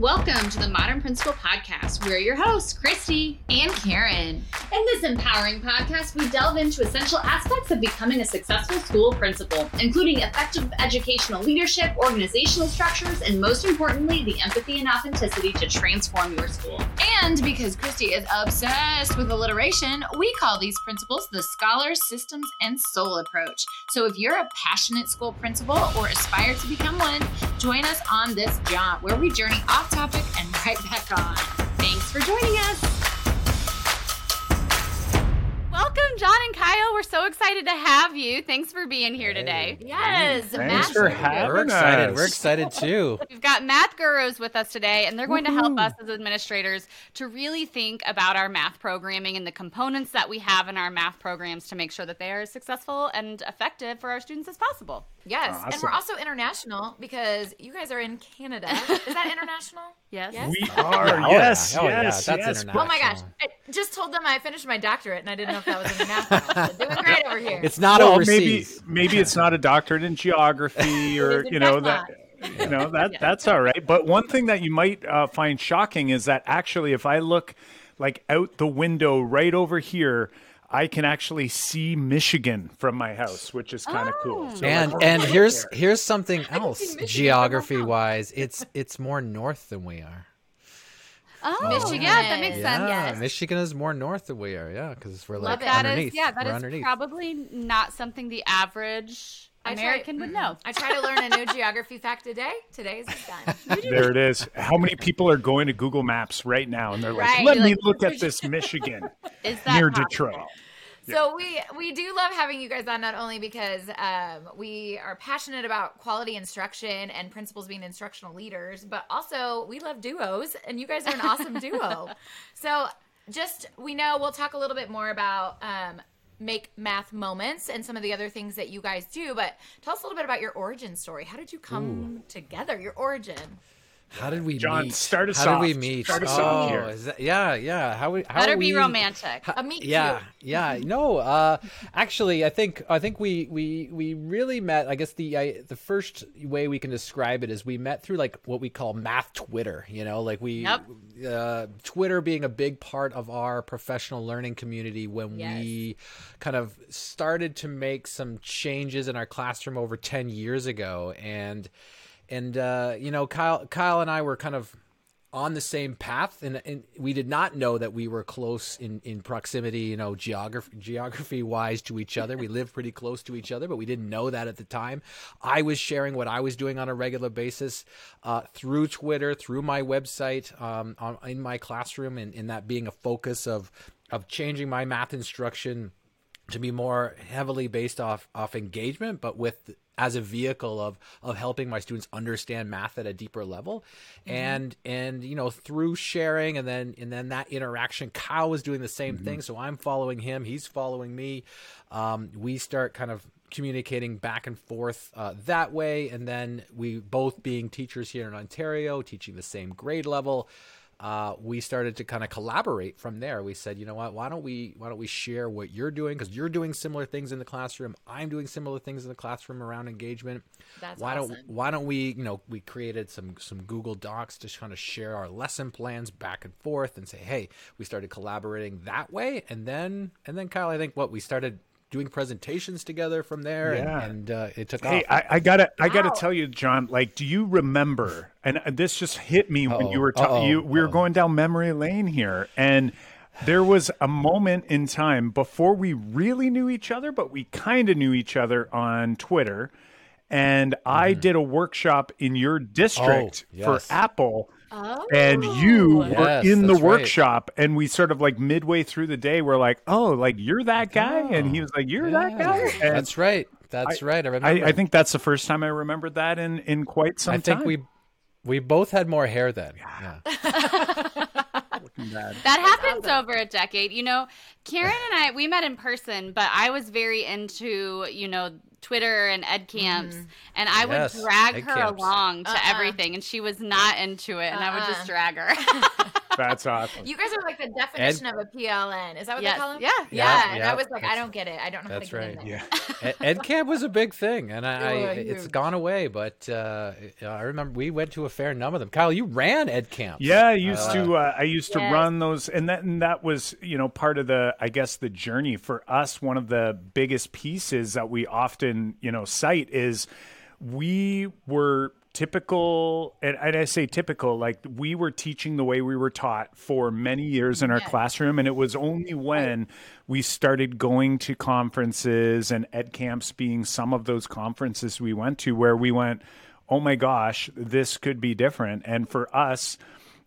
Welcome to the Modern Principal Podcast. We're your hosts, Christy and Karen. In this empowering podcast, we delve into essential aspects of becoming a successful school principal, including effective educational leadership, organizational structures, and most importantly, the empathy and authenticity to transform your school. And because Christy is obsessed with alliteration, we call these principles the Scholar Systems and Soul approach. So if you're a passionate school principal or aspire to become one, join us on this jaunt where we journey off topic and right back on. Thanks for joining us. Welcome, Jon and Kyle. We're so excited to have you. Thanks for being here today. Yes, thanks for having We're excited. us. We're excited too. We've got math gurus with us today, and they're going to help us as administrators to really think about our math programming and the components that we have in our math programs to make sure that they are as successful and effective for our students as possible. Yes, and we're also international because you guys are in Canada. Is that international? Yes. Yes? We are, Yeah, oh yes, yeah, oh yeah, yes, that's yes. international. Oh my gosh! I just told them I finished my doctorate, and I didn't know if that was international. So doing great over here. It's not well, overseas. maybe maybe it's not a doctorate in geography or you know fact that you know that that's all right. But one thing that you might uh, find shocking is that actually, if I look like out the window right over here. I can actually see Michigan from my house, which is kind of cool. So, and like, and right here's there. here's something else Michigan from my geography wise. It's it's more north than we are. Oh, Michigan yeah, that makes is- sense. Yeah, yes. Michigan is more north than we are. Yeah, because we're like Love it. That underneath. is, yeah, that we're is underneath. probably not something the average I try- American would know. I try to learn a new geography fact a day. Today's is done. there it is. How many people are going to Google Maps right now and they're like, Right, "Let you're me like, look at this Michigan Is that near possible? Detroit." So we we do love having you guys on not only because um, we are passionate about quality instruction and principals being instructional leaders, but also we love duos, and you guys are an awesome duo. So just we know we'll talk a little bit more about um, make math moments and some of the other things that you guys do, but tell us a little bit about your origin story. How did you come together? Your origin. How did we Jon, meet? start us How did we meet? Start us oh, off here. is that, yeah, yeah. How we? How Better we, be romantic. How- A meet yeah, cute. yeah. No, uh, actually, I think I think we we we really met. I guess the I, the first way we can describe it is we met through like what we call math Twitter. You know, like we Yep. uh, Twitter being a big part of our professional learning community when Yes. we kind of started to make some changes in our classroom over ten years ago, and and uh, you know, Kyle Kyle and I were kind of on the same path and, and we did not know that we were close in, in proximity you know geography geography wise to each other. We lived pretty close to each other but we didn't know that at the time. I was sharing what i was doing on a regular basis uh, through twitter through my website um, on, in my classroom and, and that being a focus of of changing my math instruction to be more heavily based off off engagement, but with as a vehicle of of helping my students understand math at a deeper level, and and you know through sharing and then and then that interaction, Kyle was doing the same thing, so I'm following him, he's following me. Um, we start kind of communicating back and forth uh, that way, and then we both being teachers here in Ontario, teaching the same grade level uh, we started to kind of collaborate from there. We said, you know what, why don't we why don't we share what you're doing because you're doing similar things in the classroom. I'm doing similar things in the classroom around engagement. That's why awesome. don't why don't we you know we created some some Google Docs to kind of share our lesson plans back and forth and say, hey, we started collaborating that way, and then and then Kyle, I think what we started doing presentations together from there, and- Yeah. and, uh, it took Hey, off. I, I gotta, I gotta Wow. tell you, Jon. Like, do you remember? And uh, this just hit me when Uh-oh, you were talking. You, we were uh-oh. going down memory lane here, and there was a moment in time before we really knew each other, but we kind of knew each other on Twitter. And I did a workshop in your district Mm-hmm. Oh, yes. for Apple. And you oh. were Yes, in the that's right. workshop, and we sort of like midway through the day, we're like, "Oh, like you're that guy," and he oh. was like, "You're that guy." And That's right. That's right. I remember. I, I think that's the first time I remembered that in in quite some time. I think time. we we both had more hair then. Yeah. That- That happens over a decade. You know, Karen and I, we met in person, but I was very into, you know, Twitter and ed camps, mm-hmm. and I would drag ed her camps. along to Uh-uh. everything, and she was not into it, and I would just Uh-uh. drag her. That's awesome. You guys are like the definition of a PLN. Is that what Yes. they call them? Yeah. Yeah. Yeah, yeah. I was like, I don't get it. I don't know how to that's get in right. there. Yeah. Ed, Ed Camp was a big thing, and I, I it's huge. gone away. But uh, I remember we went to a fair number of them. Kyle, you ran Ed Camp. Yeah, I used to. Uh, I used to run those, and that and that was you know part of the I guess the journey for us. One of the biggest pieces that we often you know cite is we were typical, and, and I say typical, like we were teaching the way we were taught for many years in our Yes. classroom, and it was only when we started going to conferences and ed camps being some of those conferences we went to where we went oh my gosh, this could be different. And for us,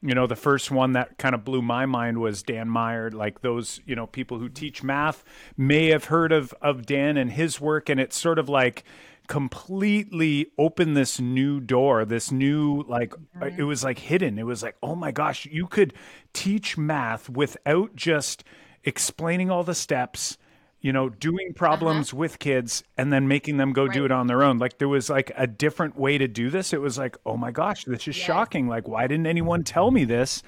you know, the first one that kind of blew my mind was Dan Meyer. Like those, you know, people who teach math may have heard of of Dan and his work, and it's sort of like completely opened this new door, this new like uh, it was like hidden. It was like, oh my gosh, you could teach math without just explaining all the steps you know, doing uh-huh. problems with kids and then making them go do it on their own. Like there was like a different way to do this. It was like, oh my gosh, this is shocking. Like, why didn't anyone tell me this?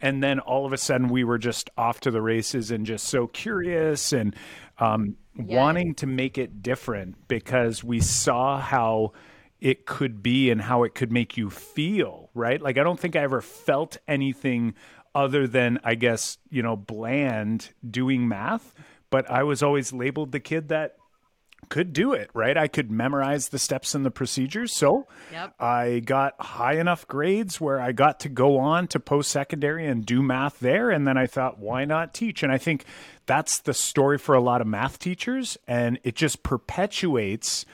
And then all of a sudden we were just off to the races and just so curious and um, wanting to make it different because we saw how it could be and how it could make you feel, right? Like, I don't think I ever felt anything other than, I guess, you know, bland doing math. But I was always labeled the kid that could do it, right? I could memorize the steps and the procedures. So Yep. I got high enough grades where I got to go on to post secondary and do math there. And then I thought, why not teach? And I think that's the story for a lot of math teachers. And it just perpetuates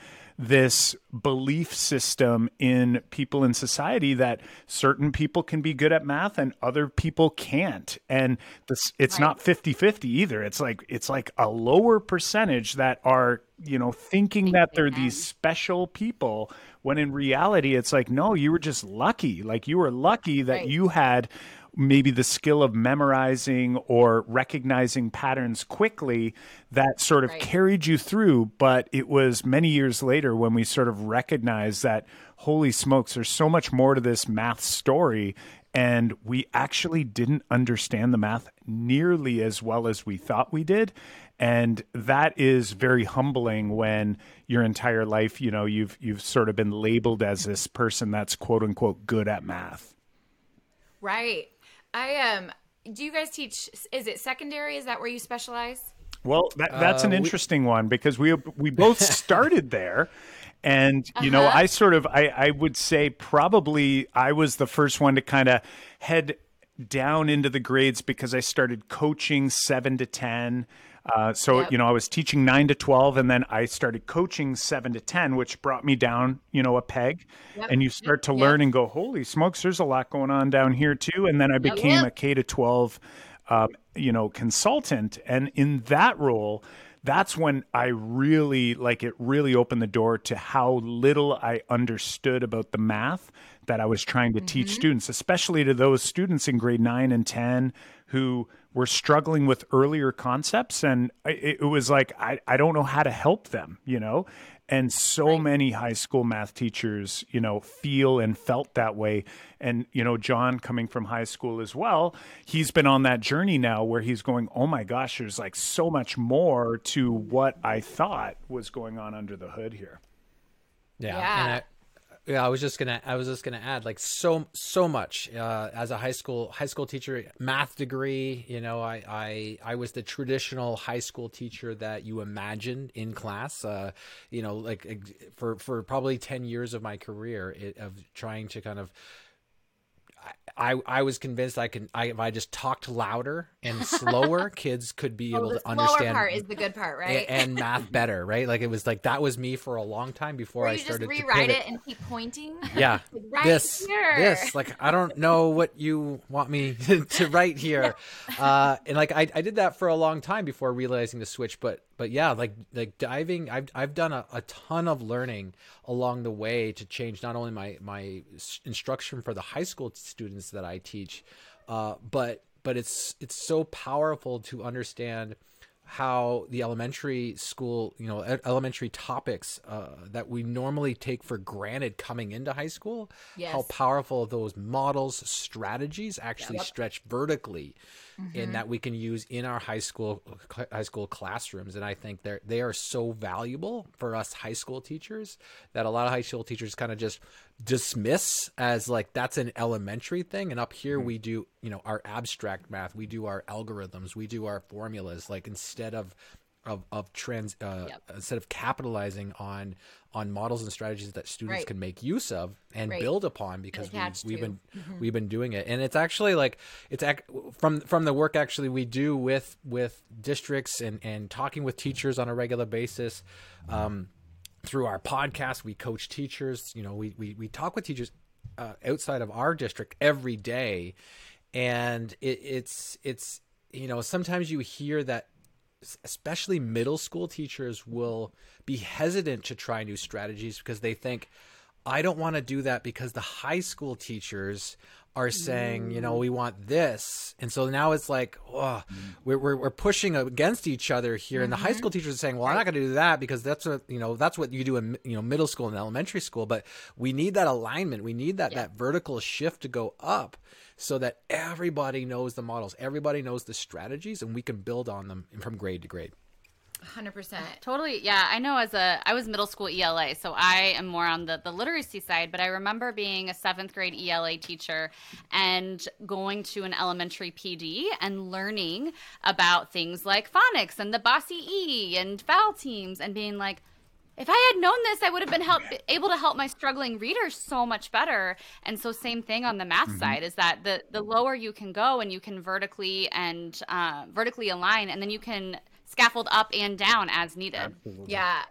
this belief system in people in society that certain people can be good at math and other people can't. And this it's not 50-50 either. It's like it's like a lower percentage that are you know thinking that they're these special people when in reality it's like no you were just lucky. Like you were lucky that Right. you had maybe the skill of memorizing or recognizing patterns quickly that sort of Right. carried you through. But it was many years later when we sort of recognized that, holy smokes, there's so much more to this math story. And we actually didn't understand the math nearly as well as we thought we did. And that is very humbling when your entire life, you know, you've you've sort of been labeled as this person that's quote unquote good at math. Right. I um. Do you guys teach? Is it secondary? Is that where you specialize? Well, that, that's an Uh, we- interesting one because we we both started there, and you know, Uh-huh. I sort of I I would say probably I was the first one to kind of head down into the grades because I started coaching seven to ten. Uh, so Yep. you know, I was teaching nine to twelve, and then I started coaching seven to ten, which brought me down, you know, a peg. Yep. And you start to Yep. learn and go, "Holy smokes, there's a lot going on down here too." And then I became a K to twelve um, you know, consultant. And in that role, that's when I really like it really opened the door to how little I understood about the math that I was trying to teach mm-hmm. students, especially to those students in grade nine and 10 who were struggling with earlier concepts. And it, it was like, I, I don't know how to help them, you know? And so many high school math teachers, you know, feel and felt that way. And, you know, Jon coming from high school as well, he's been on that journey now where he's going, oh my gosh, there's like so much more to what I thought was going on under the hood here. Yeah. Yeah. Yeah, I was just gonna, I was just gonna add, like so, so much. Uh, as a high school, high school teacher, math degree. You know, I, I, I was the traditional high school teacher that you imagined in class. Uh, you know, like for for probably ten years of my career it, of trying to kind of. I, I was convinced I can I, if I just talked louder and slower, kids could be Oh, able the to slower understand part is the good part, right? a- and math better, right? Like it was like that was me for a long time before I you just started to rewrite it and keep pointing. Yeah, Like, right this, here. this, like I don't know what you want me to write here, uh, and like I, I did that for a long time before realizing the switch. But but yeah, like like diving, I've I've done a, a ton of learning along the way to change not only my my instruction for the high school students that I teach, uh, but but it's it's so powerful to understand how the elementary school, you know, elementary topics uh, that we normally take for granted coming into high school, Yes. how powerful those models, strategies actually Yep. stretch vertically, in that we can use in our high school high school classrooms. And I think they're they are so valuable for us high school teachers that a lot of high school teachers kind of just dismiss as like that's an elementary thing. And up here we do, you know, our abstract math, we do our algorithms, we do our formulas. Like instead of of of trans uh, Yep. instead of capitalizing on on models and strategies that students Right. can make use of and Right. build upon because we've, we've to. been we've been doing it and it's actually like it's ac- from from the work actually we do with with districts and and talking with teachers on a regular basis um through our podcast we coach teachers you know we we, we talk with teachers uh, outside of our district every day. And it, it's it's you know sometimes you hear that especially middle school teachers will be hesitant to try new strategies because they think I don't want to do that because the high school teachers are saying, you know, we want this. And so now it's like, oh, we're, we're, we're pushing against each other here. And the high mm-hmm. school teachers are saying, well, I'm not going to do that because that's what, you know, that's what you do in, you know, middle school and elementary school. But we need that alignment. We need that, that vertical shift to go up so that everybody knows the models, everybody knows the strategies, and we can build on them from grade to grade. 100%. Totally. Yeah. I know as a, I was middle school ELA, so I am more on the, the literacy side, but I remember being a seventh grade ELA teacher and going to an elementary PD and learning about things like phonics and the bossy E and vowel teams and being like, if I had known this, I would have been help, able to help my struggling readers so much better. And so, same thing on the math side is that the the lower you can go and you can vertically and uh, vertically align, and then you can scaffold up and down as needed. Yeah.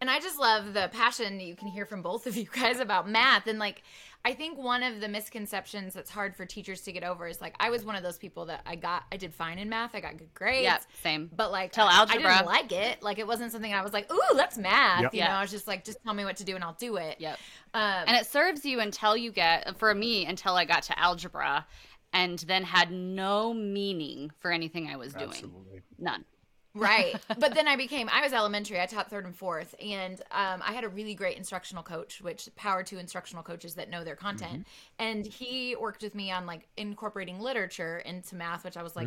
And I just love the passion you can hear from both of you guys about math. And like, I think one of the misconceptions that's hard for teachers to get over is like, I was one of those people that I got, I did fine in math. I got good grades. Yep, same. But like, Till I- algebra. I didn't like it. Like, it wasn't something I was like, ooh, that's math. Yep. You Yeah. know, I was just like, just tell me what to do and I'll do it. Yep. Um, And it serves you until you get, for me, until I got to algebra and then had no meaning for anything I was doing. Absolutely. None. Right. But then i became i was elementary i taught third and fourth and um, i had a really great instructional coach which power to instructional coaches that know their content. And he worked with me on like incorporating literature into math which i was like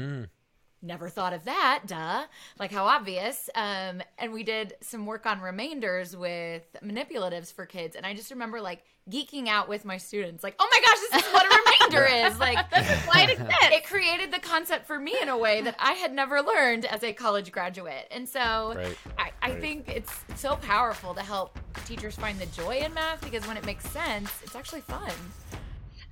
never thought of that duh. Like how obvious. Um and we did some work on remainders with manipulatives for kids. And i just remember like geeking out with my students like oh my gosh this is what a remainder is. Like why it exists. it created the concept for me in a way that i had never learned as a college graduate. And so Right. i, I think it's so powerful to help teachers find the joy in math because when it makes sense it's actually fun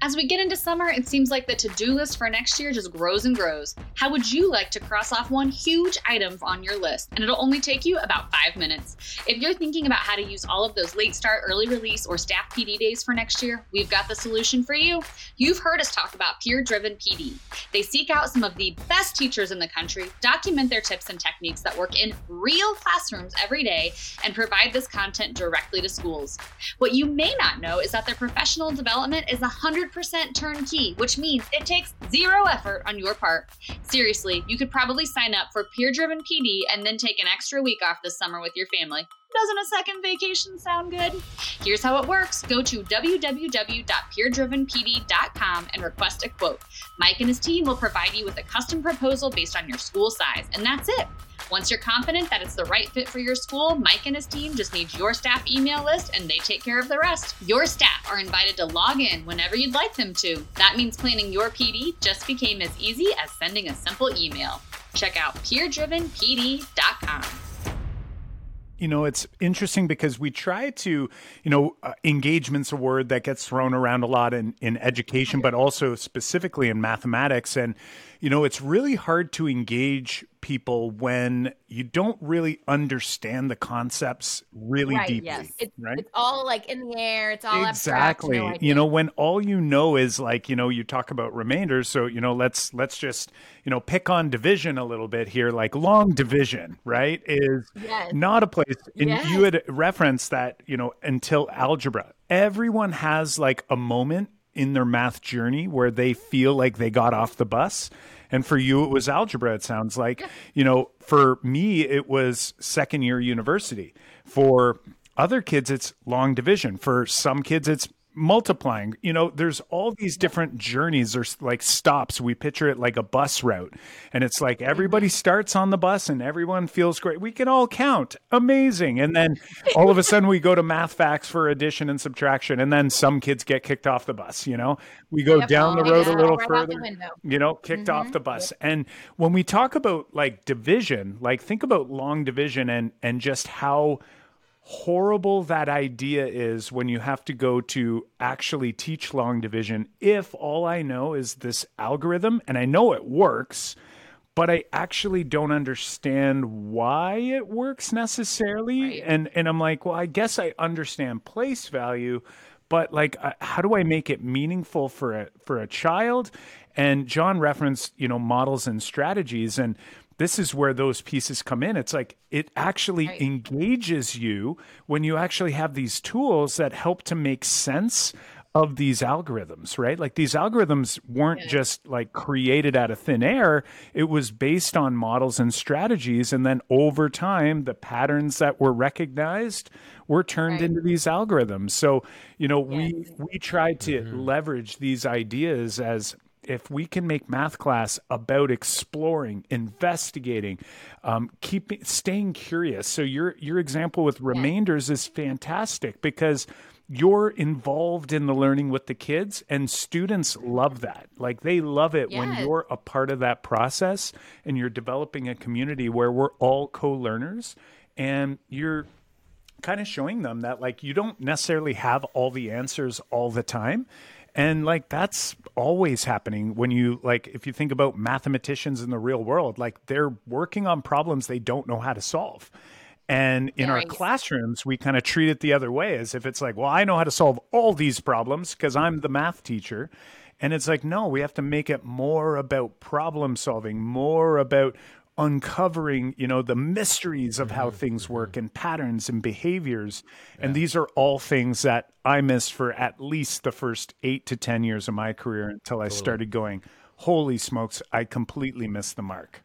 As we get into summer, it seems like the to do list for next year just grows and grows. How would you like to cross off one huge item on your list? And it'll only take you about five minutes. If you're thinking about how to use all of those late start, early release, or staff PD days for next year, we've got the solution for you. You've heard us talk about peer driven PD. They seek out some of the best teachers in the country, document their tips and techniques that work in real classrooms every day, and provide this content directly to schools. What you may not know is that their professional development is 100% turnkey, which means it takes zero effort on your part. Seriously, you could probably sign up for peer driven PD and then take an extra week off this summer with your family. Doesn't a second vacation sound good? Here's how it works go to www.peerdrivenpd.com and request a quote. Mike and his team will provide you with a custom proposal based on your school size, and that's it. Once you're confident that it's the right fit for your school, Mike and his team just need your staff email list and they take care of the rest. Your staff are invited to log in whenever you'd like them to. That means planning your PD just became as easy as sending a simple email. Check out peerdrivenpd.com. you know it's interesting because we try to you know uh, engagement's a word that gets thrown around a lot in in education but also specifically in mathematics and you know it's really hard to engage people when you don't really understand the concepts really Right, deeply yes. it's, right it's all like in the air it's all abstract, exactly no you know when all you know is like you know you talk about remainders so you know let's let's just you know pick on division a little bit here like long division right is Yes. not a place and Yes. you had referenced that you know until algebra everyone has like a moment in their math journey where they feel like they got off the bus. And for you, it was algebra, it sounds like. You know, for me, it was second year university. For other kids, it's long division. For some kids, it's multiplying. You know, there's all these different journeys or like stops. We picture it like a bus route. And it's like everybody starts on the bus and everyone feels great. We can all count. Amazing. And then all of a sudden we go to math facts for addition and subtraction. And then some kids get kicked off the bus, you know? We go yep. down the road yeah. a little right further, you know, kicked mm-hmm. off the bus. Yep. And when we talk about like division, like think about long division and and just how horrible that idea is when you have to go to actually teach long division if all I know is this algorithm and I know it works, but I actually don't understand why it works necessarily. Right. And and I'm like, well, I guess I understand place value, but like uh, how do I make it meaningful for a for a child? And Jon referenced, you know, models and strategies and this is where those pieces come in. It's like it actually right. engages you when you actually have these tools that help to make sense of these algorithms, right? Like these algorithms weren't yeah. just like created out of thin air. It was based on models and strategies. And then over time, the patterns that were recognized were turned right. into these algorithms. So, you know, yes. we we tried to mm-hmm. leverage these ideas as if we can make math class about exploring, investigating, um, keeping, staying curious. So your your example with remainders is fantastic because you're involved in the learning with the kids and students love that. Like they love it when you're a part of that process and you're developing a community where we're all co-learners and you're kind of showing them that like you don't necessarily have all the answers all the time and like that's always happening when you like if you think about mathematicians in the real world, like they're working on problems they don't know how to solve. And in our classrooms, we kind of treat it the other way as if it's like, well, I know how to solve all these problems because I'm the math teacher. And it's like, no, we have to make it more about problem solving, more about uncovering you know the mysteries of how mm-hmm. things work mm-hmm. and patterns and behaviors yeah. and these are all things that i missed for at least the first eight to ten years of my career until i started going holy smokes i completely missed the mark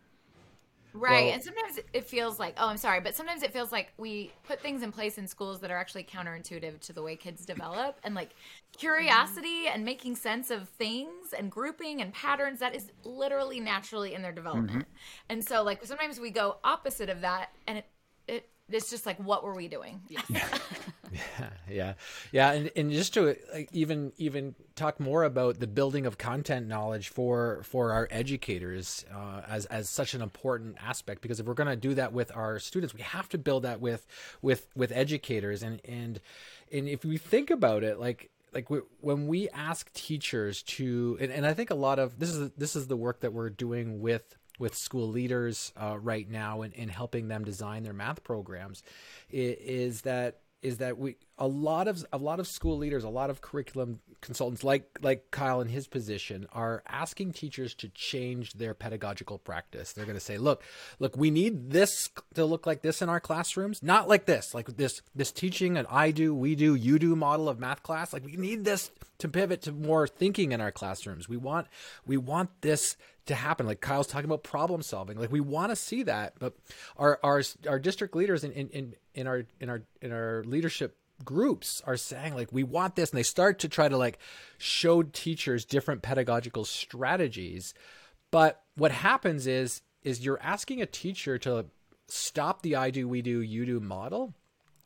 Right. Well, and sometimes it feels like, oh, I'm sorry, but sometimes it feels like we put things in place in schools that are actually counterintuitive to the way kids develop. And like curiosity and making sense of things and grouping and patterns, that is literally naturally in their development. Mm-hmm. And so, like, sometimes we go opposite of that and it, it it's just like, what were we doing? Yes. yeah, yeah, yeah, and and just to like, even even talk more about the building of content knowledge for for our educators uh, as as such an important aspect because if we're going to do that with our students, we have to build that with with with educators and and and if we think about it, like like we, when we ask teachers to and, and i think a lot of this is this is the work that we're doing with with school leaders uh, right now in, in helping them design their math programs is that is that we a lot of a lot of school leaders, a lot of curriculum consultants like like Kyle in his position are asking teachers to change their pedagogical practice. They're going to say, "Look, look, we need this to look like this in our classrooms, not like this, like this this teaching an I do, we do, you do model of math class. Like we need this to pivot to more thinking in our classrooms. We want we want this to happen. Like Kyle's talking about problem solving. Like we want to see that, but our our our district leaders in in in our in our in our leadership groups are saying like we want this and they start to try to like show teachers different pedagogical strategies but what happens is is you're asking a teacher to stop the i do we do you do model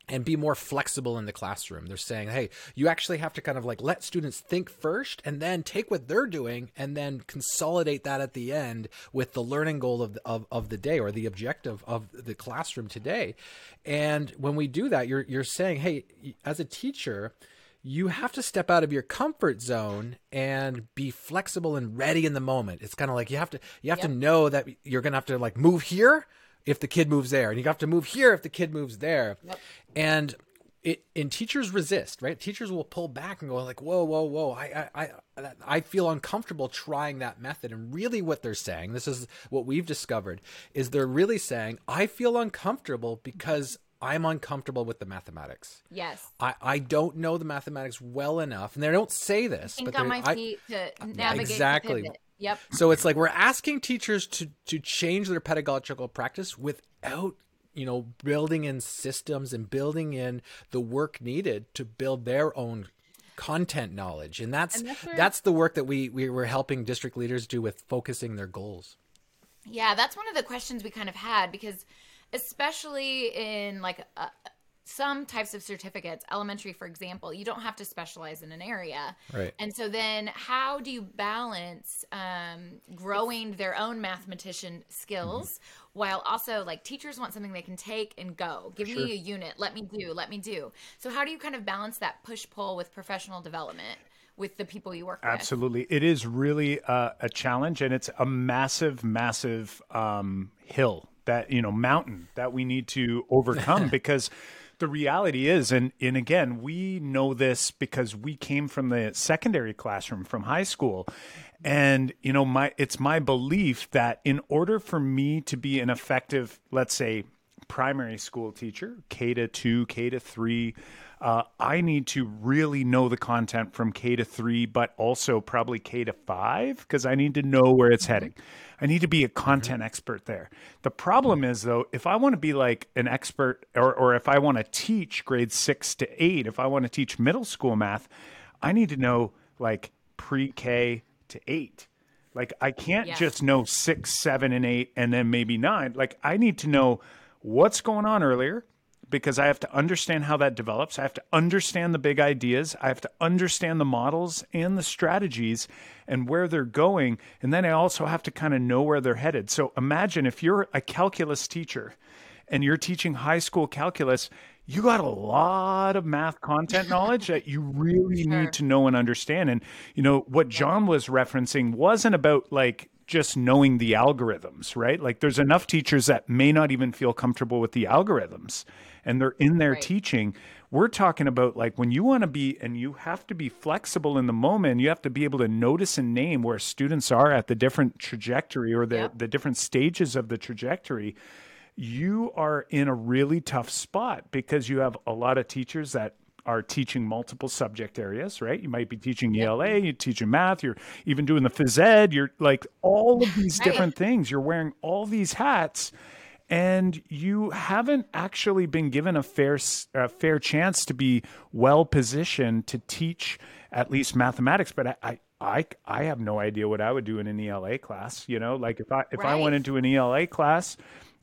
and be more flexible in the classroom. They're saying, hey, you actually have to kind of like let students think first and then take what they're doing and then consolidate that at the end with the learning goal of the, of, of the day or the objective of the classroom today. And when we do that, you're, you're saying, hey, as a teacher, you have to step out of your comfort zone and be flexible and ready in the moment. It's kind of like you have to you have yep. to know that you're going to have to like move here if the kid moves there and you have to move here if the kid moves there yep. and it and teachers resist right teachers will pull back and go like whoa whoa whoa I, I i i feel uncomfortable trying that method and really what they're saying this is what we've discovered is they're really saying i feel uncomfortable because I'm uncomfortable with the mathematics. Yes. I, I don't know the mathematics well enough, and they don't say this. Think but on my I- to navigate. exactly. Yep. so it's like we're asking teachers to to change their pedagogical practice without you know building in systems and building in the work needed to build their own content knowledge and that's And that's, that's the work that we we were helping district leaders do with focusing their goals Yeah, that's one of the questions we kind of had because, especially in like uh, some types of certificates, elementary, for example, you don't have to specialize in an area. Right. And so then, how do you balance um, growing their own mathematician skills Mm-hmm. while also like teachers want something they can take and go? Give me a unit, let me do, let me do. So, how do you kind of balance that push pull with professional development? With the people you work with. Absolutely. It is really uh, a challenge and it's a massive, massive um, hill that, you know, mountain that we need to overcome because the reality is, and, and again, we know this because we came from the secondary classroom from high school. And, you know, my it's my belief that in order for me to be an effective, let's say, primary school teacher, K to two, K to three. Uh, I need to really know the content from K to three, but also probably K to five because I need to know where it's heading. I need to be a content expert there. The problem is, though, if I want to be like an expert or, or if I want to teach grade six to eight, if I want to teach middle school math, I need to know like pre K to eight. Like I can't Yeah. just know six, seven, and eight, and then maybe nine. Like I need to know what's going on earlier because I have to understand how that develops. I have to understand the big ideas. I have to understand the models and the strategies and where they're going. And then I also have to kind of know where they're headed. So imagine if you're a calculus teacher and you're teaching high school calculus, you got a lot of math content knowledge that you really Sure. need to know and understand. And, you know, what Jon was referencing wasn't about like just knowing the algorithms, right? Like there's enough teachers that may not even feel comfortable with the algorithms and they're in there Right. teaching. We're talking about like when you want to be and you have to be flexible in the moment, you have to be able to notice and name where students are at the different trajectory or the, Yep. the different stages of the trajectory you are in a really tough spot because you have a lot of teachers that are teaching multiple subject areas, right? You might be teaching ELA, you're teaching math, you're even doing the phys ed, you're like all of these Right. different things. You're wearing all these hats and you haven't actually been given a fair a fair chance to be well positioned to teach at least mathematics but I, I I I have no idea what I would do in an ELA class you know like if I if I went into an ELA class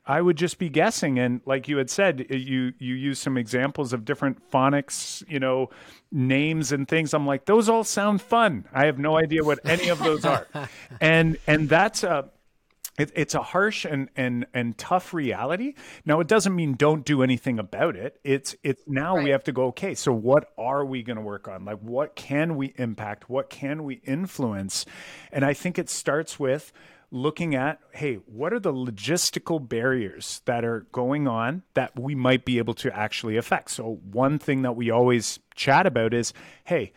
I would just be guessing and like you had said you you use some examples of different phonics you know names and things I'm like those all sound fun I have no idea what any of those are and and that's a it, it's a harsh and, and and tough reality. Now, it doesn't mean don't do anything about it. It's it's now we have to go. Okay, so what are we going to work on? Like, what can we impact? What can we influence? And I think it starts with looking at hey, what are the logistical barriers that are going on that we might be able to actually affect? So one thing that we always chat about is hey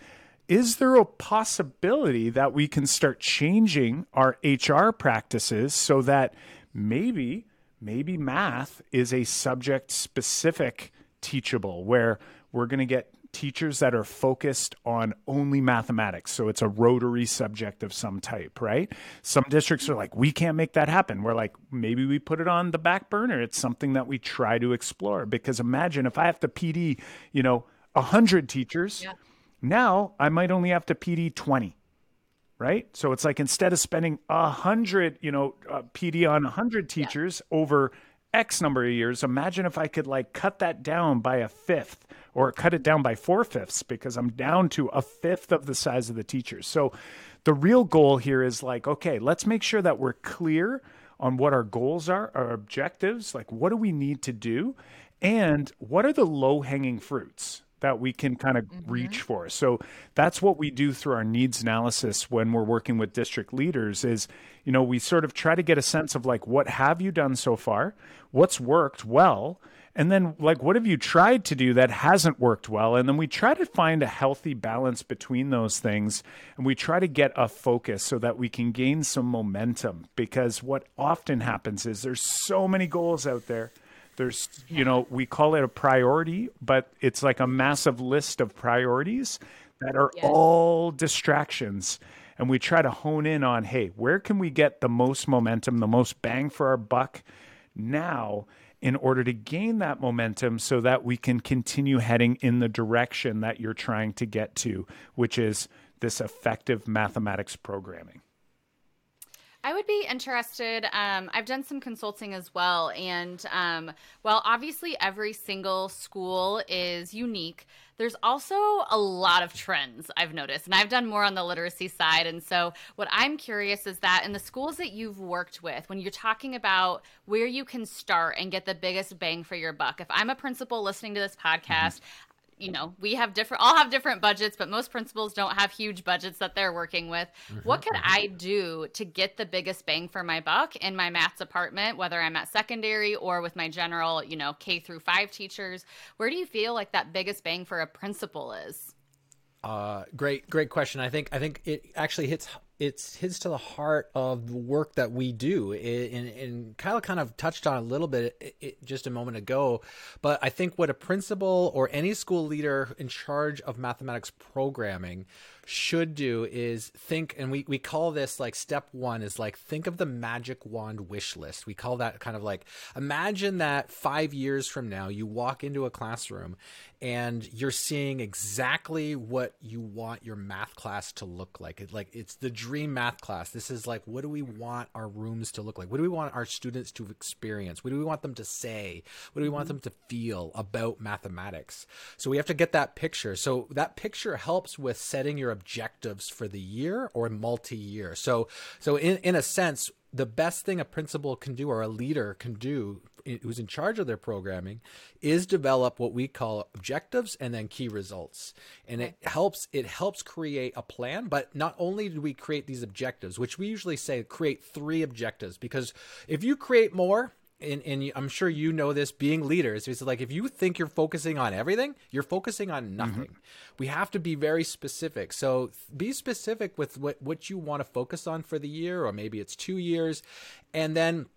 is there a possibility that we can start changing our HR practices so that maybe maybe math is a subject specific teachable where we're going to get teachers that are focused on only mathematics. So it's a rotary subject of some type right? Some districts are like we can't make that happen. We're like maybe we put it on the back burner. It's something that we try to explore. Because imagine if i have to pd you know 100 teachers Yeah. now I might only have to PD 20, right? So it's like instead of spending a hundred, you know, uh, PD on a hundred teachers over X number of years, imagine if I could like cut that down by a fifth or cut it down by four fifths because I'm down to a fifth of the size of the teachers. So the real goal here is like, okay, let's make sure that we're clear on what our goals are, our objectives, like what do we need to do, and what are the low hanging fruits that we can kind of reach mm-hmm. for. So that's what we do through our needs analysis when we're working with district leaders is, you know, we sort of try to get a sense of like what have you done so far? What's worked well? And then like what have you tried to do that hasn't worked well? And then we try to find a healthy balance between those things and we try to get a focus so that we can gain some momentum because what often happens is there's so many goals out there There's, you know, we call it a priority, but it's like a massive list of priorities that are Yes. all distractions. And we try to hone in on, hey, where can we get the most momentum, the most bang for our buck now in order to gain that momentum so that we can continue heading in the direction that you're trying to get to, which is this effective mathematics programming. I would be interested. Um, I've done some consulting as well. And um, while obviously every single school is unique, there's also a lot of trends I've noticed. And I've done more on the literacy side. And so, what I'm curious is that in the schools that you've worked with, when you're talking about where you can start and get the biggest bang for your buck, if I'm a principal listening to this podcast, you know, we have different, all have different budgets, but most principals don't have huge budgets that they're working with. What could I do to get the biggest bang for my buck in my math department, whether I'm at secondary or with my general, you know, K through five teachers? Where do you feel like that biggest bang for a principal is? Uh, great, great question. I think I think it actually hits it's hits to the heart of the work that we do. It, and, and Kyle kind of touched on a little bit it, it, just a moment ago, but I think what a principal or any school leader in charge of mathematics programming should do is think and we, we call this like step one is like think of the magic wand wish list. We call that kind of like imagine that five years from now you walk into a classroom and you're seeing exactly what you want your math class to look like. It like it's the dream math class. This is like what do we want our rooms to look like? What do we want our students to experience? What do we want them to say? What do we want mm-hmm. them to feel about mathematics? So we have to get that picture. So that picture helps with setting your objectives for the year or multi-year. So so in, in a sense the best thing a principal can do or a leader can do who's in charge of their programming is develop what we call objectives and then key results. And it helps it helps create a plan but not only do we create these objectives which we usually say create three objectives because if you create more and, and I'm sure you know this being leaders is like if you think you're focusing on everything, you're focusing on mm-hmm. nothing. We have to be very specific. So be specific with what, what you want to focus on for the year, or maybe it's two years, and then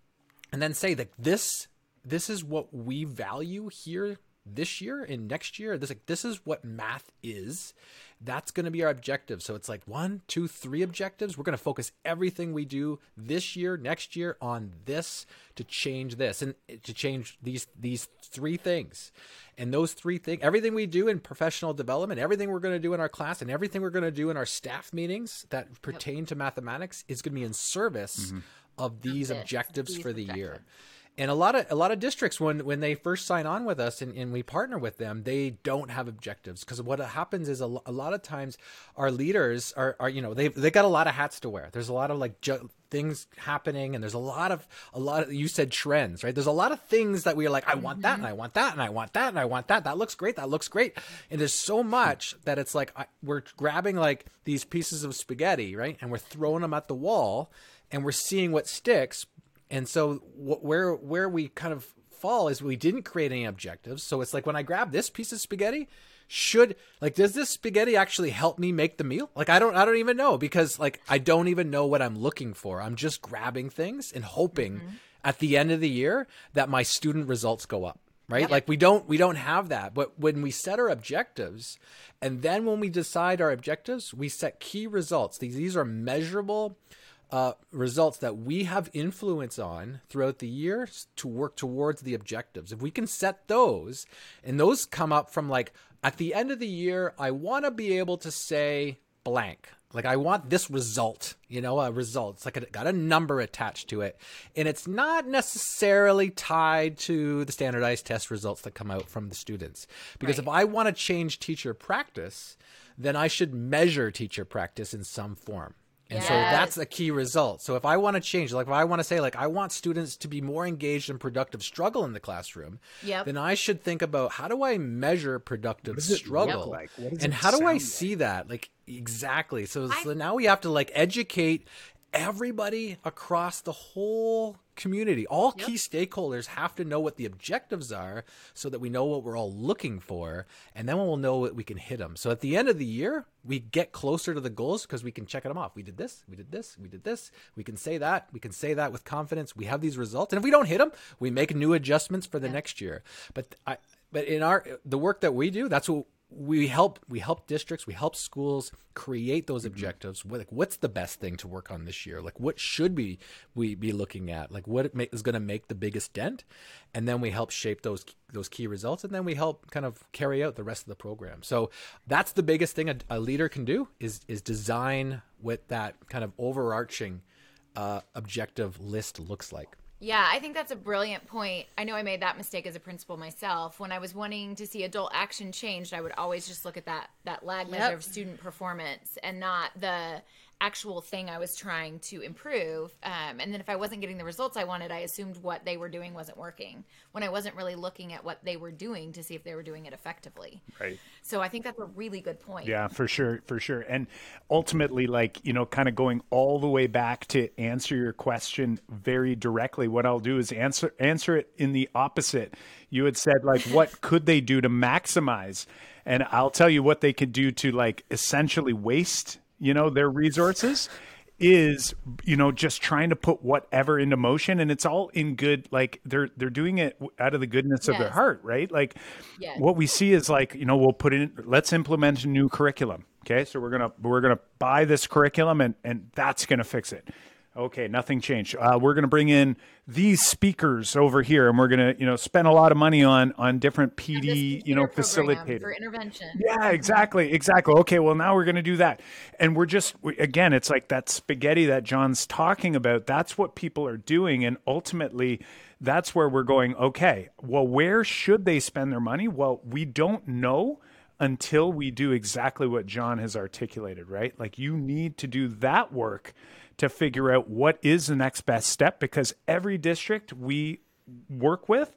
and then say that this this is what we value here this year and next year. This like this is what math is. That's going to be our objective. So it's like one, two, three objectives. We're going to focus everything we do this year, next year on this to change this and to change these these three things. And those three things, everything we do in professional development, everything we're going to do in our class, and everything we're going to do in our staff meetings that pertain to mathematics is going to be in service mm-hmm. of these This, objectives these for the year objectives. And a lot of a lot of districts when when they first sign on with us and, and we partner with them they don't have objectives. Because what happens is a, a lot of times our leaders are, are you know they've they got a lot of hats to wear. There's a lot of like ju- things happening and there's a lot of a lot of you said trends right? There's a lot of things that we're like i want that and i want that and i want that and i want that. That looks great. That looks great. And there's so much that it's like I, we're grabbing like these pieces of spaghetti right? And we're throwing them at the wall and we're seeing what sticks and so wh- where where we kind of fall is we didn't create any objectives. So it's like when I grab this piece of spaghetti, should like does this spaghetti actually help me make the meal? Like I don't I don't even know because like I don't even know what I'm looking for. I'm just grabbing things and hoping mm-hmm. at the end of the year that my student results go up. Right? Like we don't we don't have that. But when we set our objectives and then when we decide our objectives, we set key results. These these are measurable uh, results that we have influence on throughout the year to work towards the objectives. If we can set those, and those come up from like at the end of the year, I want to be able to say blank. Like I want this result, you know, a result. It's like it got a number attached to it, and it's not necessarily tied to the standardized test results that come out from the students. Because if I want to change teacher practice, then I should measure teacher practice in some form. And so that's a key result. So if I want to change, like if I want to say, like I want students to be more engaged and productive struggle in the classroom, Yep. then I should think about how do I measure productive does it look struggle, like? What does and it how do I sound see that? Like exactly. So, I- so now we have to like educate everybody across the whole community, all yep. key stakeholders have to know what the objectives are so that we know what we're all looking for. And then we'll know that we can hit them. So at the end of the year, we get closer to the goals because we can check them off. We did this, we did this, we did this. We can say that. We can say that with confidence. We have these results. And if we don't hit them, we make new adjustments for the yeah. next year. But I, but in our the work that we do, that's what we help we help districts we help schools create those mm-hmm. objectives. Like what's the best thing to work on this year? Like what should we we be looking at? Like what is going to make the biggest dent? And then we help shape those those key results and then we help kind of carry out the rest of the program. So that's the biggest thing a, a leader can do is is design what that kind of overarching uh, objective list looks like yeah, I think that's a brilliant point. I know I made that mistake as a principal myself. When I was wanting to see adult action changed, I would always just look at that that lag measure of student performance and not the actual thing I was trying to improve. Um, and then if I wasn't getting the results I wanted, I assumed what they were doing wasn't working when I wasn't really looking at what they were doing to see if they were doing it effectively. Right. So I think that's a really good point. Yeah, for sure, for sure. And ultimately, like, you know, kind of going all the way back to answer your question very directly, what I'll do is answer answer it in the opposite. You had said like what could they do to maximize? And I'll tell you what they could do to like essentially waste you know, their resources is you know just trying to put whatever into motion and it's all in good like they're they're doing it out of the goodness yes. of their heart right like yes. what we see is like you know we'll put in let's implement a new curriculum okay so we're gonna we're gonna buy this curriculum and and that's gonna fix it okay, nothing changed. Uh, we're going to bring in these speakers over here, and we're going to, you know, spend a lot of money on on different PD, you know, facilitators for intervention. Yeah, exactly, exactly. Okay, well now we're going to do that, and we're just again, it's like that spaghetti that Jon's talking about. That's what people are doing, and ultimately. That's where we're going. Okay, well, where should they spend their money? Well, we don't know until we do exactly what John has articulated, right? Like you need to do that work to figure out what is the next best step because every district we work with,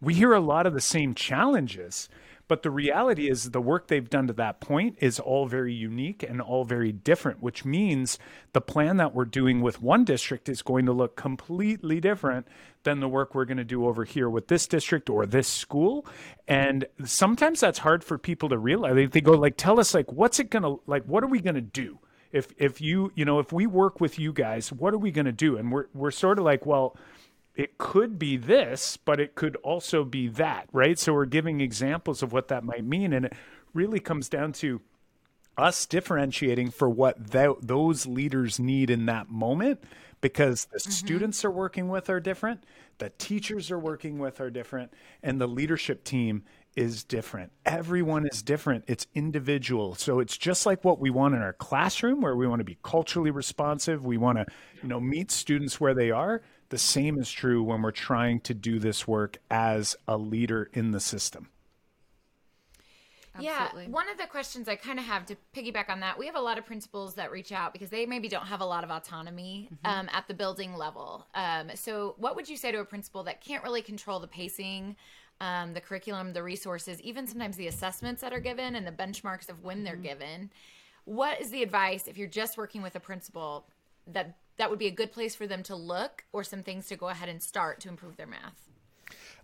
we hear a lot of the same challenges. But the reality is, the work they've done to that point is all very unique and all very different, which means the plan that we're doing with one district is going to look completely different than the work we're going to do over here with this district or this school. And sometimes that's hard for people to realize. They go, like, tell us, like, what's it going to, like, what are we going to do? If if you you know if we work with you guys what are we going to do and we're we're sort of like well it could be this but it could also be that right so we're giving examples of what that might mean and it really comes down to us differentiating for what th- those leaders need in that moment because the mm-hmm. students are working with are different the teachers are working with are different and the leadership team is different. Everyone is different. It's individual. So it's just like what we want in our classroom where we want to be culturally responsive, we want to, you know, meet students where they are. The same is true when we're trying to do this work as a leader in the system. Absolutely. Yeah, one of the questions I kind of have to piggyback on that, we have a lot of principals that reach out because they maybe don't have a lot of autonomy mm-hmm. um, at the building level. Um, so, what would you say to a principal that can't really control the pacing um, the curriculum, the resources, even sometimes the assessments that are given and the benchmarks of when they're mm-hmm. given. What is the advice if you're just working with a principal that that would be a good place for them to look or some things to go ahead and start to improve their math?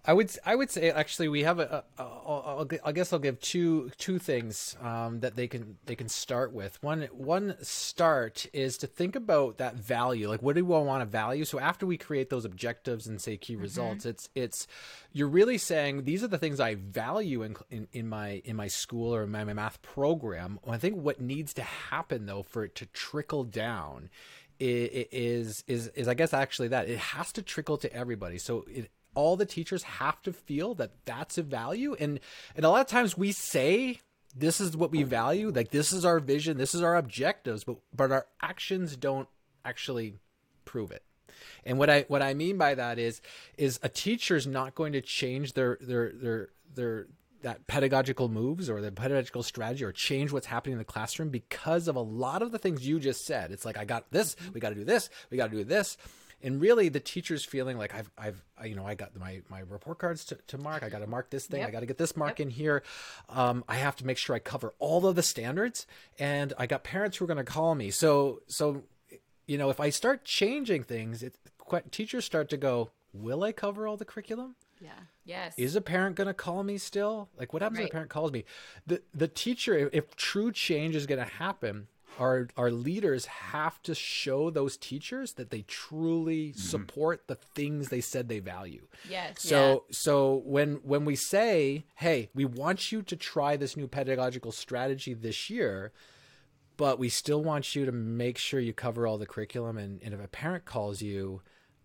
I would I would say actually we have a, a, a, a I guess I'll give two two things um, that they can they can start with. One one start is to think about that value. Like what do we want to value? So after we create those objectives and say key mm-hmm. results, it's it's you're really saying these are the things I value in in, in my in my school or my, my math program. I think what needs to happen though for it to trickle down is is is I guess actually that it has to trickle to everybody. So it all the teachers have to feel that that's a value. And and a lot of times we say this is what we value like this is our vision this is our objectives but but our actions don't actually prove it. And what i what i mean by that is is a teacher's not going to change their their their their that pedagogical moves or the pedagogical strategy or change what's happening in the classroom because of a lot of the things you just said. It's like i got this we got to do this we got to do this and really the teacher's feeling like I've, I've, you know, I got my, my report cards to, to mark. I got to mark this thing. Yep. I got to get this mark yep. in here. Um, I have to make sure I cover all of the standards and I got parents who are going to call me. So, so, you know, if I start changing things, it teachers start to go, "Will I cover all the curriculum? Yeah. Yes. Is a parent going to call me still? Like, what happens if a parent calls me? The the teacher, if, if true change is going to happen, our our leaders have to show those teachers that they truly support the things they said they value. yes. So so when when we say, "Hey, we want you to try this new pedagogical strategy this year," but we still want you to make sure you cover all the curriculum and, and if a parent calls you,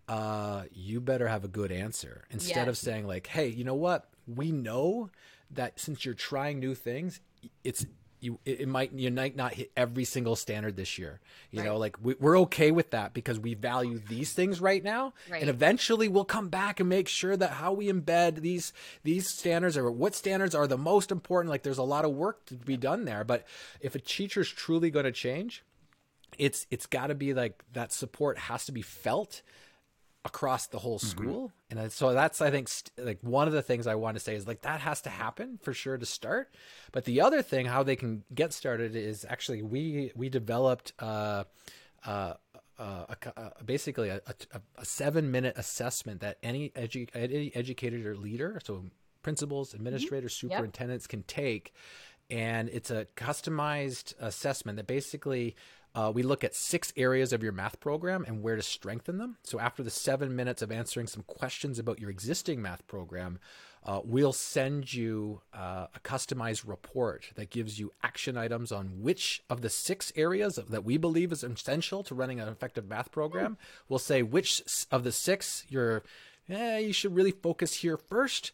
uh, you better have a good answer instead of saying like, "Hey, you know what? We know that since you're trying new things, it's you it, might you might not hit every single standard this year. You know, like we, we're okay with that because we value these things right now, Right. and eventually we'll come back and make sure that how we embed these these standards or what standards are the most important. Like there's a lot of work to be done there, but if a teacher's truly going to change, it's it's got to be like that support has to be felt across the whole school. And so that's i think st- like one of the things i want to say is like that has to happen for sure to start. But the other thing how they can get started is actually we we developed uh uh uh, a, co- uh, basically a, a, a seven minute assessment that any, edu- any educator or leader, so principals, administrators, superintendents can take. And it's a customized assessment that basically uh, we look at six areas of your math program and where to strengthen them. So after the seven minutes of answering some questions about your existing math program, uh, we'll send you uh, a customized report that gives you action items on which of the six areas that we believe is essential to running an effective math program. We'll say which of the six you're, eh, you should really focus here first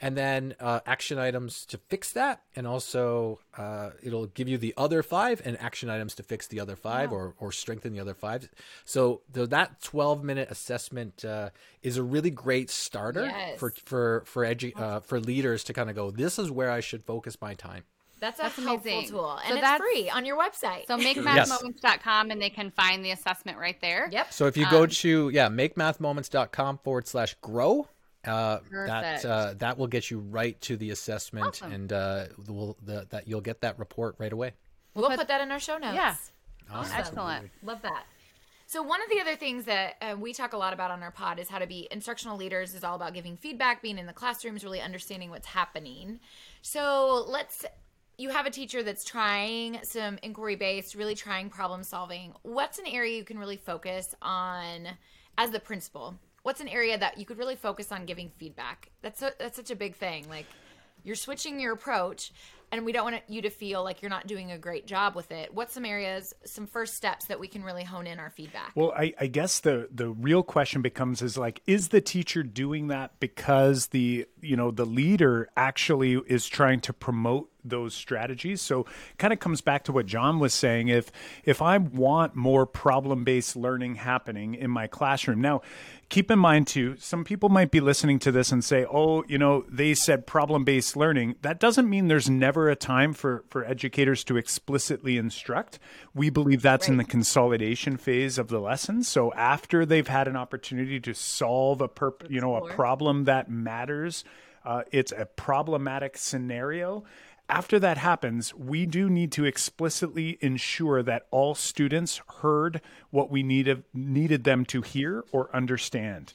and then uh, action items to fix that and also uh, it'll give you the other five and action items to fix the other five or, or strengthen the other five so the, that 12 minute assessment uh, is a really great starter Yes. for for for edu- uh, for leaders to kind of go this is where i should focus my time That's a That's helpful amazing. tool, So and it's that's- free on your website. So Yes. makemathmoments.com and they can find the assessment right there. yep. so if you go to yeah makemathmoments.com forward slash grow uh, that uh, that will get you right to the assessment Awesome. and uh, will the, that you'll get that report right away We'll put that in our show notes. Yeah. Awesome. Excellent. Love that. So one of the other things that uh, we talk a lot about on our pod is how to be instructional leaders is all about giving feedback, being in the classrooms, really understanding what's happening. So let's you have a teacher that's trying some inquiry based, really trying problem solving. What's an area you can really focus on as the principal? What's an area that you could really focus on giving feedback? That's so, that's such a big thing. Like you're switching your approach and we don't want you to feel like you're not doing a great job with it what's some areas some first steps that we can really hone in our feedback Well, I, I guess the the real question becomes is like, is the teacher doing that because the you know the leader actually is trying to promote those strategies? So kind of comes back to what Jon was saying. If if I want more problem based learning happening in my classroom now. Keep in mind too, some people might be listening to this and say, "Oh, you know, they said problem-based learning." That doesn't mean there's never a time for for educators to explicitly instruct. We believe that's in the consolidation phase of the lesson. So after they've had an opportunity to solve a perp, you know, a problem that matters, uh, it's a problematic scenario. After that happens, we do need to explicitly ensure that all students heard what we needed needed them to hear or understand.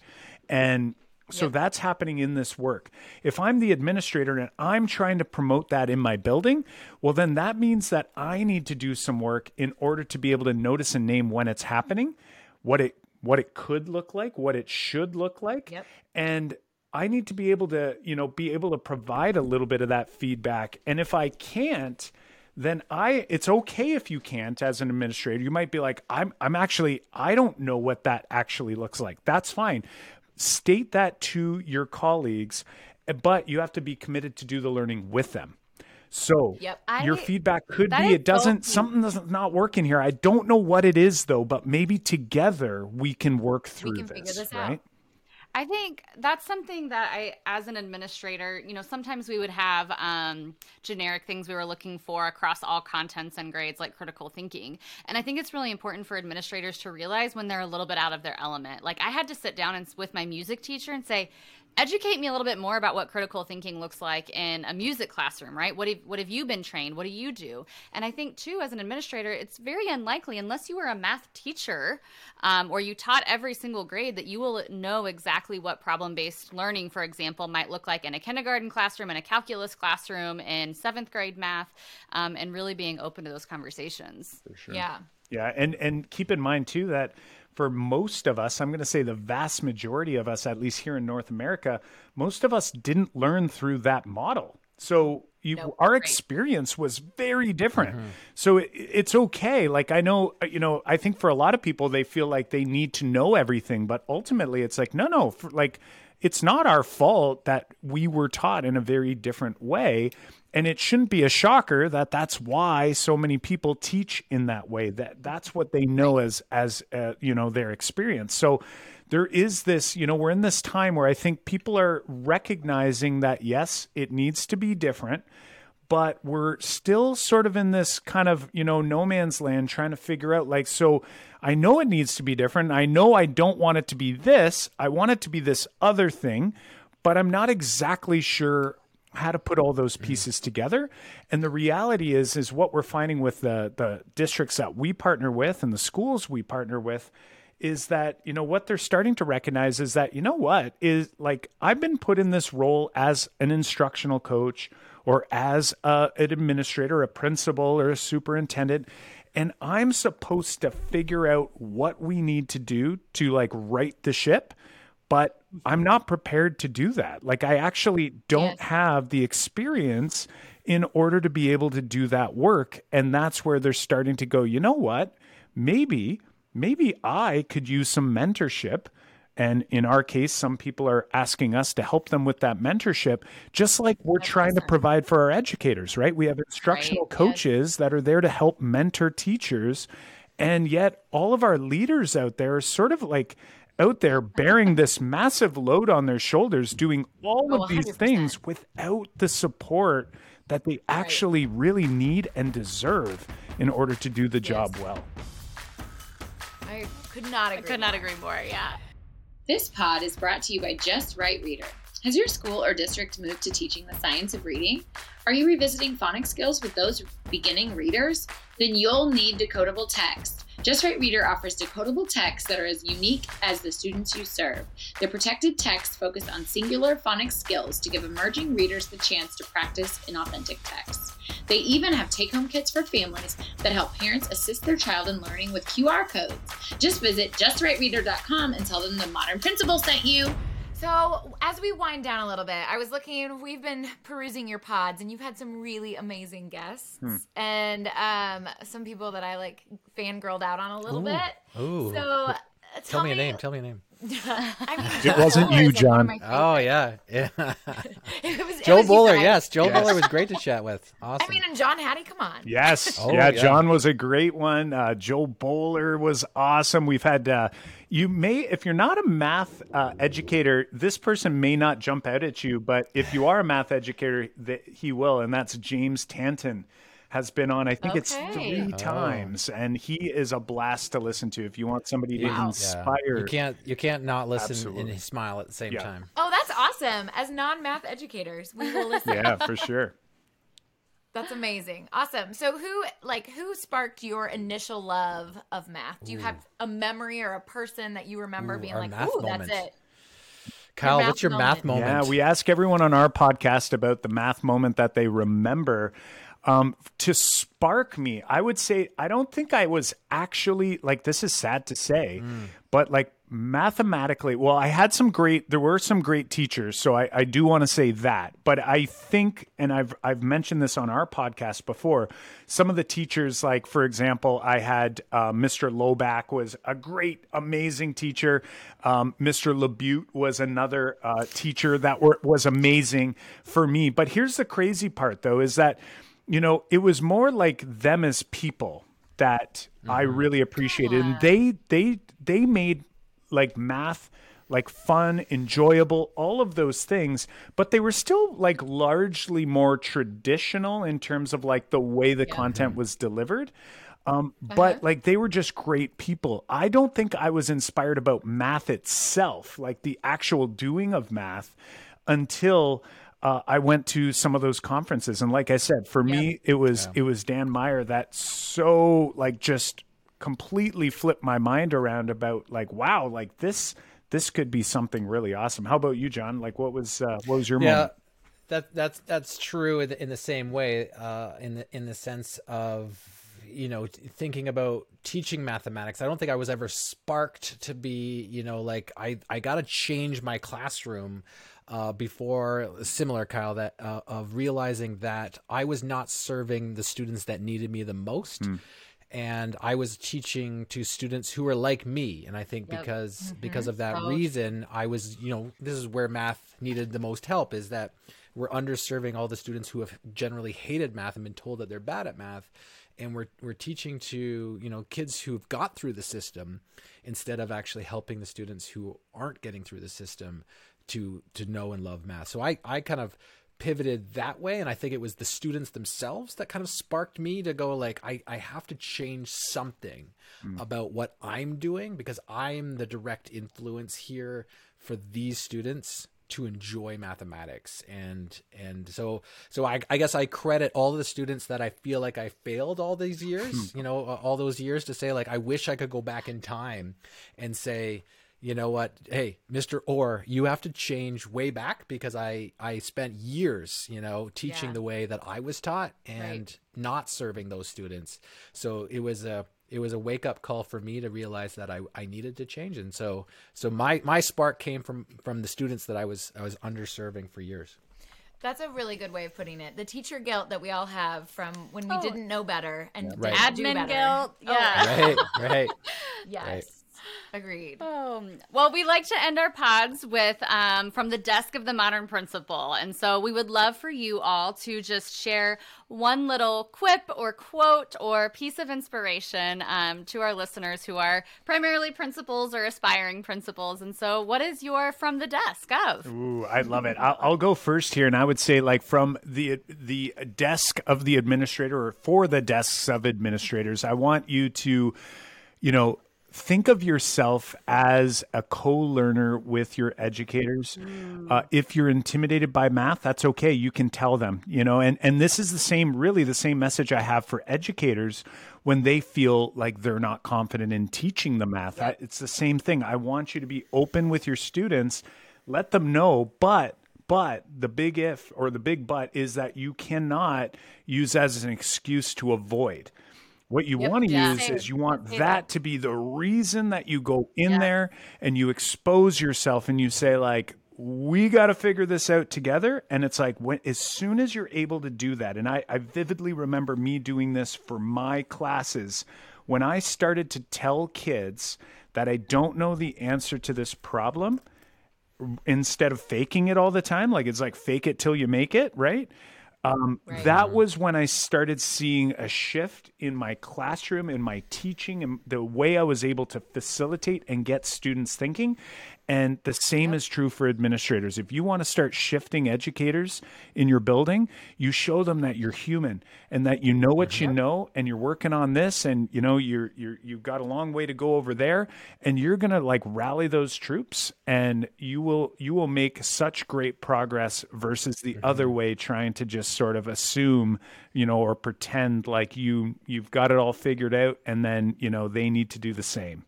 And so that's happening in this work. If I'm the administrator and I'm trying to promote that in my building, well, then that means that I need to do some work in order to be able to notice and name when it's happening, what it what it could look like, what it should look like, Yep. and I need to be able to, you know, be able to provide a little bit of that feedback. And if I can't, then I it's okay if you can't as an administrator. You might be like, I'm I'm actually I don't know what that actually looks like. That's fine. State that to your colleagues, but you have to be committed to do the learning with them. So Yep. your feedback could be it doesn't so- something doesn't not working here. I don't know what it is though, but maybe together we can work through can figure this, this out. I think that's something that I, as an administrator, you know, sometimes we would have um, generic things we were looking for across all contents and grades, like critical thinking. And I think it's really important for administrators to realize when they're a little bit out of their element. Like I had to sit down and with my music teacher and say, educate me a little bit more about what critical thinking looks like in a music classroom, right? What have, what have you been trained? What do you do? And I think, too, as an administrator, it's very unlikely, unless you were a math teacher um, or you taught every single grade, that you will know exactly what problem based learning, for example, might look like in a kindergarten classroom, in a calculus classroom, in seventh grade math, um, and really being open to those conversations. For sure. Yeah. Yeah. And, and keep in mind, too, that for most of us, I'm going to say the vast majority of us, at least here in North America, most of us didn't learn through that model. So you, nope, our experience was very different. Mm-hmm. So it, it's okay. Like I know, you know, I think for a lot of people, they feel like they need to know everything, but ultimately, it's like no, no. For, like it's not our fault that we were taught in a very different way and it shouldn't be a shocker that that's why so many people teach in that way that that's what they know as as uh, you know their experience. So there is this you know we're in this time where i think people are recognizing that yes it needs to be different but we're still sort of in this kind of you know no man's land trying to figure out like so i know it needs to be different. I know i don't want it to be this. I want it to be this other thing but i'm not exactly sure how to put all those pieces together. And the reality is is what we're finding with the the districts that we partner with and the schools we partner with is that you know what they're starting to recognize is that you know what is like I've been put in this role as an instructional coach or as a, an administrator, a principal, or a superintendent, and I'm supposed to figure out what we need to do to like right the ship, but I'm not prepared to do that. Like I actually don't yes. have the experience in order to be able to do that work, and that's where they're starting to go. You know what? Maybe maybe I could use some mentorship and in our case, some people are asking us to help them with that mentorship, just like we're That's trying awesome. to provide for our educators, right? We have instructional right. coaches yes. that are there to help mentor teachers. And yet, all of our leaders out there are sort of like out there bearing this massive load on their shoulders, doing all oh, of these 100%. things without the support that they actually right. really need and deserve in order to do the yes. job well. I could not agree. I could not agree more. Yeah. This pod is brought to you by Just Right Reader. Has your school or district moved to teaching the science of reading? Are you revisiting phonics skills with those beginning readers? Then you'll need decodable text. Just Right Reader offers decodable texts that are as unique as the students you serve. They're protected texts focus on singular phonics skills to give emerging readers the chance to practice in authentic text. They even have take home kits for families that help parents assist their child in learning with QR codes. Just visit justrightreader.com and tell them the modern principal sent you. So, as we wind down a little bit, I was looking, we've been perusing your pods, and you've had some really amazing guests hmm. and um, some people that I like fangirled out on a little Ooh. bit. Ooh. So, tell, tell me, me a name. Tell me a name. I mean, it wasn't you, Jon. Oh yeah, yeah. it was, Jo Boaler, yes, Jo yes. Boaler was great to chat with. Awesome. I mean, and John Hattie, come on. Yes, oh, yeah, yeah, John was a great one. Uh, Jo Boaler was awesome. We've had. Uh, you may, if you're not a math uh, educator, this person may not jump out at you, but if you are a math educator, that he will, and that's James Tanton has been on. I think okay. it's three oh. times, and he is a blast to listen to. If you want somebody to wow. inspire, yeah. you can't you can't not listen Absolutely. and smile at the same yeah. time. Oh, that's awesome! As non math educators, we will listen. yeah, for sure. That's amazing. Awesome. So who like who sparked your initial love of math? Do you Ooh. have a memory or a person that you remember Ooh, being like, "Ooh, moment. that's it." Kyle, your what's your moment. math moment? Yeah, we ask everyone on our podcast about the math moment that they remember. Um, to spark me, I would say I don't think I was actually like this is sad to say, mm. but like mathematically, well, I had some great, there were some great teachers, so I, I do want to say that. But I think, and I've I've mentioned this on our podcast before, some of the teachers, like for example, I had uh, Mr. Loback was a great, amazing teacher. Um, Mr. Labute was another uh, teacher that were, was amazing for me. But here's the crazy part, though, is that you know, it was more like them as people that mm-hmm. I really appreciated. Yeah. And they they they made like math like fun, enjoyable, all of those things, but they were still like largely more traditional in terms of like the way the yeah. content was delivered. Um, but like they were just great people. I don't think I was inspired about math itself, like the actual doing of math, until uh, I went to some of those conferences. And like I said, for me, it was it was Dan Meyer that so like just completely flipped my mind around about like wow, like this this could be something really awesome. How about you, Jon? Like what was uh, what was your Yeah, moment? that that's that's true in the, in the same way. Uh, in the in the sense of you know thinking about teaching mathematics. I don't think I was ever sparked to be you know like I I got to change my classroom. Uh, before similar Kyle that uh, of realizing that I was not serving the students that needed me the most, and I was teaching to students who were like me. And I think because mm-hmm. because of that So reason, I was you know this is where math needed the most help is that we're underserving all the students who have generally hated math and been told that they're bad at math. And we're we're teaching to you know kids who've got through the system instead of actually helping the students who aren't getting through the system to to know and love math. So I I kind of pivoted that way and I think it was the students themselves that kind of sparked me to go like I I have to change something hmm. about what I'm doing because I'm the direct influence here for these students to enjoy mathematics. And and so so I, I guess I credit all the students that I feel like I failed all these years hmm. you know all those years to say like I wish I could go back in time and say you know what hey mr orr you have to change way back because i i spent years you know teaching Yeah. the way that i was taught and not serving those students so it was a it was a wake up call for me to realize that I, I needed to change and so so my my spark came from from the students that I was I was underserving for years That's a really good way of putting it. The teacher guilt that we all have from when we Oh. didn't know better and didn't Right. do Admin better. guilt. Oh, Yeah. right right Yes. Right. Agreed. Um, well, we like to end our pods with um, from the desk of the modern principal. And so we would love for you all to just share one little quip or quote or piece of inspiration um, to our listeners who are primarily principals or aspiring principals. And so, what is your from the desk of? Ooh, I love it. I'll, I'll go first here, and I would say, like from the the desk of the administrator, or for the desks of administrators, I want you to, you know, think of yourself as a co-learner with your educators. Uh, if you're intimidated by math, that's okay. You can tell them, you know, and and this is the same, really, the same message I have for educators when they feel like they're not confident in teaching the math. I, it's the same thing. I want you to be open with your students, let them know, but but the big if or the big but is that you cannot use as an excuse to avoid. What you want to Yeah. use is you want that to be the reason that you go in Yeah. there and you expose yourself and you say like we got to figure this out together and it's like when as soon as you're able to do that and I, I vividly remember me doing this for my classes when i started to tell kids that i don't know the answer to this problem instead of faking it all the time like it's like fake it till you make it right um, that was when i started seeing a shift in my classroom in my teaching and the way i was able to facilitate and get students thinking and the same is true for administrators. If you want to start shifting educators in your building you show them that you're human and that you know what you uh-huh. know and you're working on this and you know you're you're you've got a long way to go over there and you're going to like rally those troops and you will you will make such great progress versus the mm-hmm. other way trying to just sort of assume you know or pretend like you you've got it all figured out and then you know they need to do the same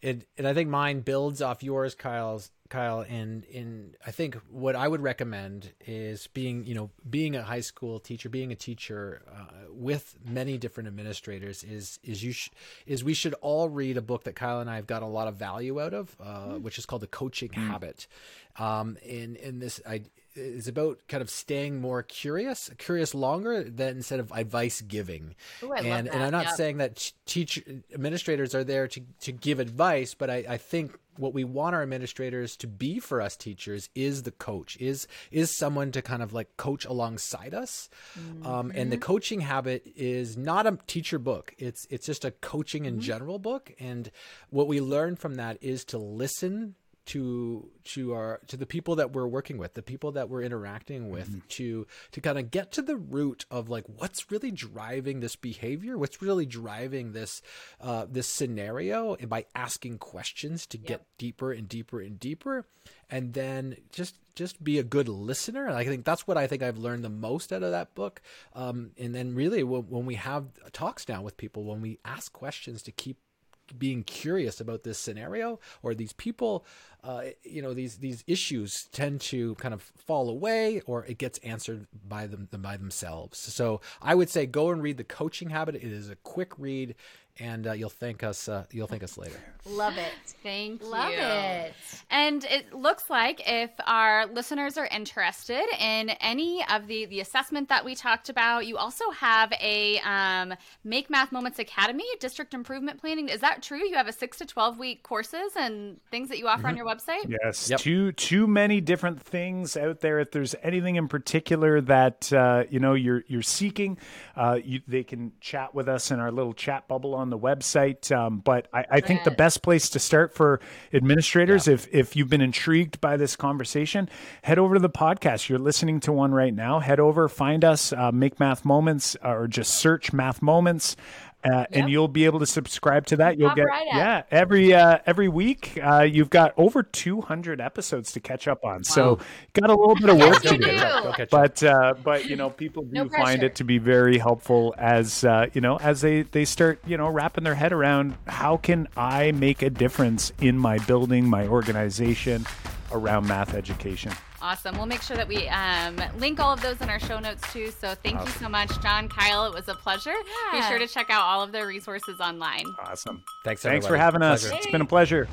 it, and I think mine builds off yours, Kyle's Kyle. And in I think what I would recommend is being, you know, being a high school teacher, being a teacher uh, with many different administrators is is you sh- is we should all read a book that Kyle and I have got a lot of value out of, uh, which is called The Coaching Habit. Um, in in this, I is about kind of staying more curious, curious longer than instead of advice giving. Ooh, and and. I'm not Yep. saying that teach administrators are there to to give advice, but I, I think what we want our administrators to be for us teachers is the coach is is someone to kind of like coach alongside us um, and the coaching habit is not a teacher book it's it's just a coaching in general book and what we learn from that is to listen to to our to the people that we're working with, the people that we're interacting with, mm-hmm. to to kind of get to the root of like what's really driving this behavior, what's really driving this uh, this scenario, and by asking questions to yep. get deeper and deeper and deeper, and then just just be a good listener. And I think that's what I think I've learned the most out of that book. Um, and then really when, when we have talks now with people, when we ask questions to keep being curious about this scenario or these people uh, you know these these issues tend to kind of fall away or it gets answered by them by themselves so i would say go and read the coaching habit it is a quick read and uh, you'll thank us. Uh, you'll thank us later. Love it. Thank Love you. Love it. And it looks like if our listeners are interested in any of the the assessment that we talked about, you also have a um, Make Math Moments Academy district improvement planning. Is that true? You have a six to twelve week courses and things that you offer mm-hmm. on your website. Yes. Yep. Too too many different things out there. If there's anything in particular that uh, you know you're you're seeking, uh, you, they can chat with us in our little chat bubble on the website. Um, but I, I think the best place to start for administrators, yeah. if if you've been intrigued by this conversation, head over to the podcast. You're listening to one right now. Head over, find us, uh, make math moments, or just search math moments. Uh, yep. and you'll be able to subscribe to that. You'll get right yeah every uh, every week. Uh, you've got over 200 episodes to catch up on, wow. so got a little bit of work to do. But uh, but you know people do no find it to be very helpful as uh, you know as they they start you know wrapping their head around how can I make a difference in my building, my organization around math education. Awesome. We'll make sure that we um, link all of those in our show notes too. So thank awesome. you so much, Jon, Kyle. It was a pleasure. Yeah. Be sure to check out all of their resources online. Awesome. Thanks. Thanks for having us. Pleasure. It's been a pleasure.